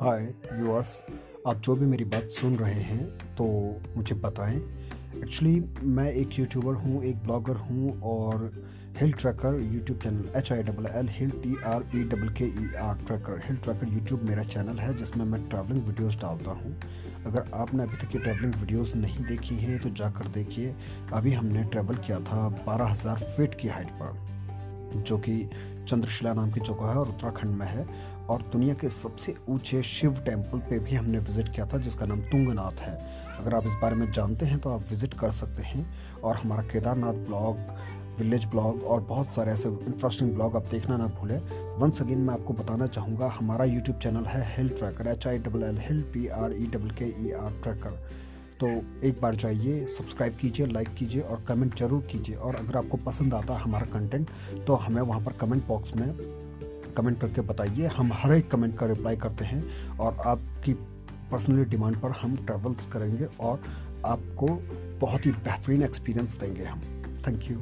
हाय viewers आप जो भी मेरी बात सुन रहे हैं तो मुझे बताएँ। एक्चुअली मैं एक यूट्यूबर हूँ, एक ब्लॉगर हूँ और hill trekker YouTube channel H I double L hill T R E double K E R trekker hill trekker YouTube मेरा चैनल है, जिसमें मैं ट्रैवलिंग वीडियोस डालता हूँ। अगर आपने अभी तक ये ट्रैवलिंग वीडियोस नहीं देखी हैं तो जाकर देखिए। अभी हमने ट्रैवल किया था बारह हज़ार फीट की हाइट पर, जो कि चंद्रशिला नाम की जगह है और उत्तराखंड में है और दुनिया के सबसे ऊँचे शिव टेंपल पे भी हमने विज़िट किया था, जिसका नाम तुंगनाथ है। अगर आप इस बारे में जानते हैं तो आप विज़िट कर सकते हैं और हमारा केदारनाथ ब्लॉग, विलेज ब्लॉग और बहुत सारे ऐसे इंटरेस्टिंग ब्लॉग आप देखना ना भूलें। वंस अगेन मैं आपको बताना चाहूँगा, हमारा यूट्यूब चैनल है hill trekker H I double L hill P R E double K E R tracker तो एक बार जाइए सब्सक्राइब कीजिए लाइक कीजिए और कमेंट ज़रूर कीजिए। और अगर आपको पसंद आता है हमारा कंटेंट तो हमें वहाँ पर कमेंट बॉक्स में कमेंट करके बताइए। हम हर एक कमेंट का रिप्लाई करते हैं और आपकी पर्सनली डिमांड पर हम ट्रेवल्स करेंगे और आपको बहुत ही बेहतरीन एक्सपीरियंस देंगे हम। Thank you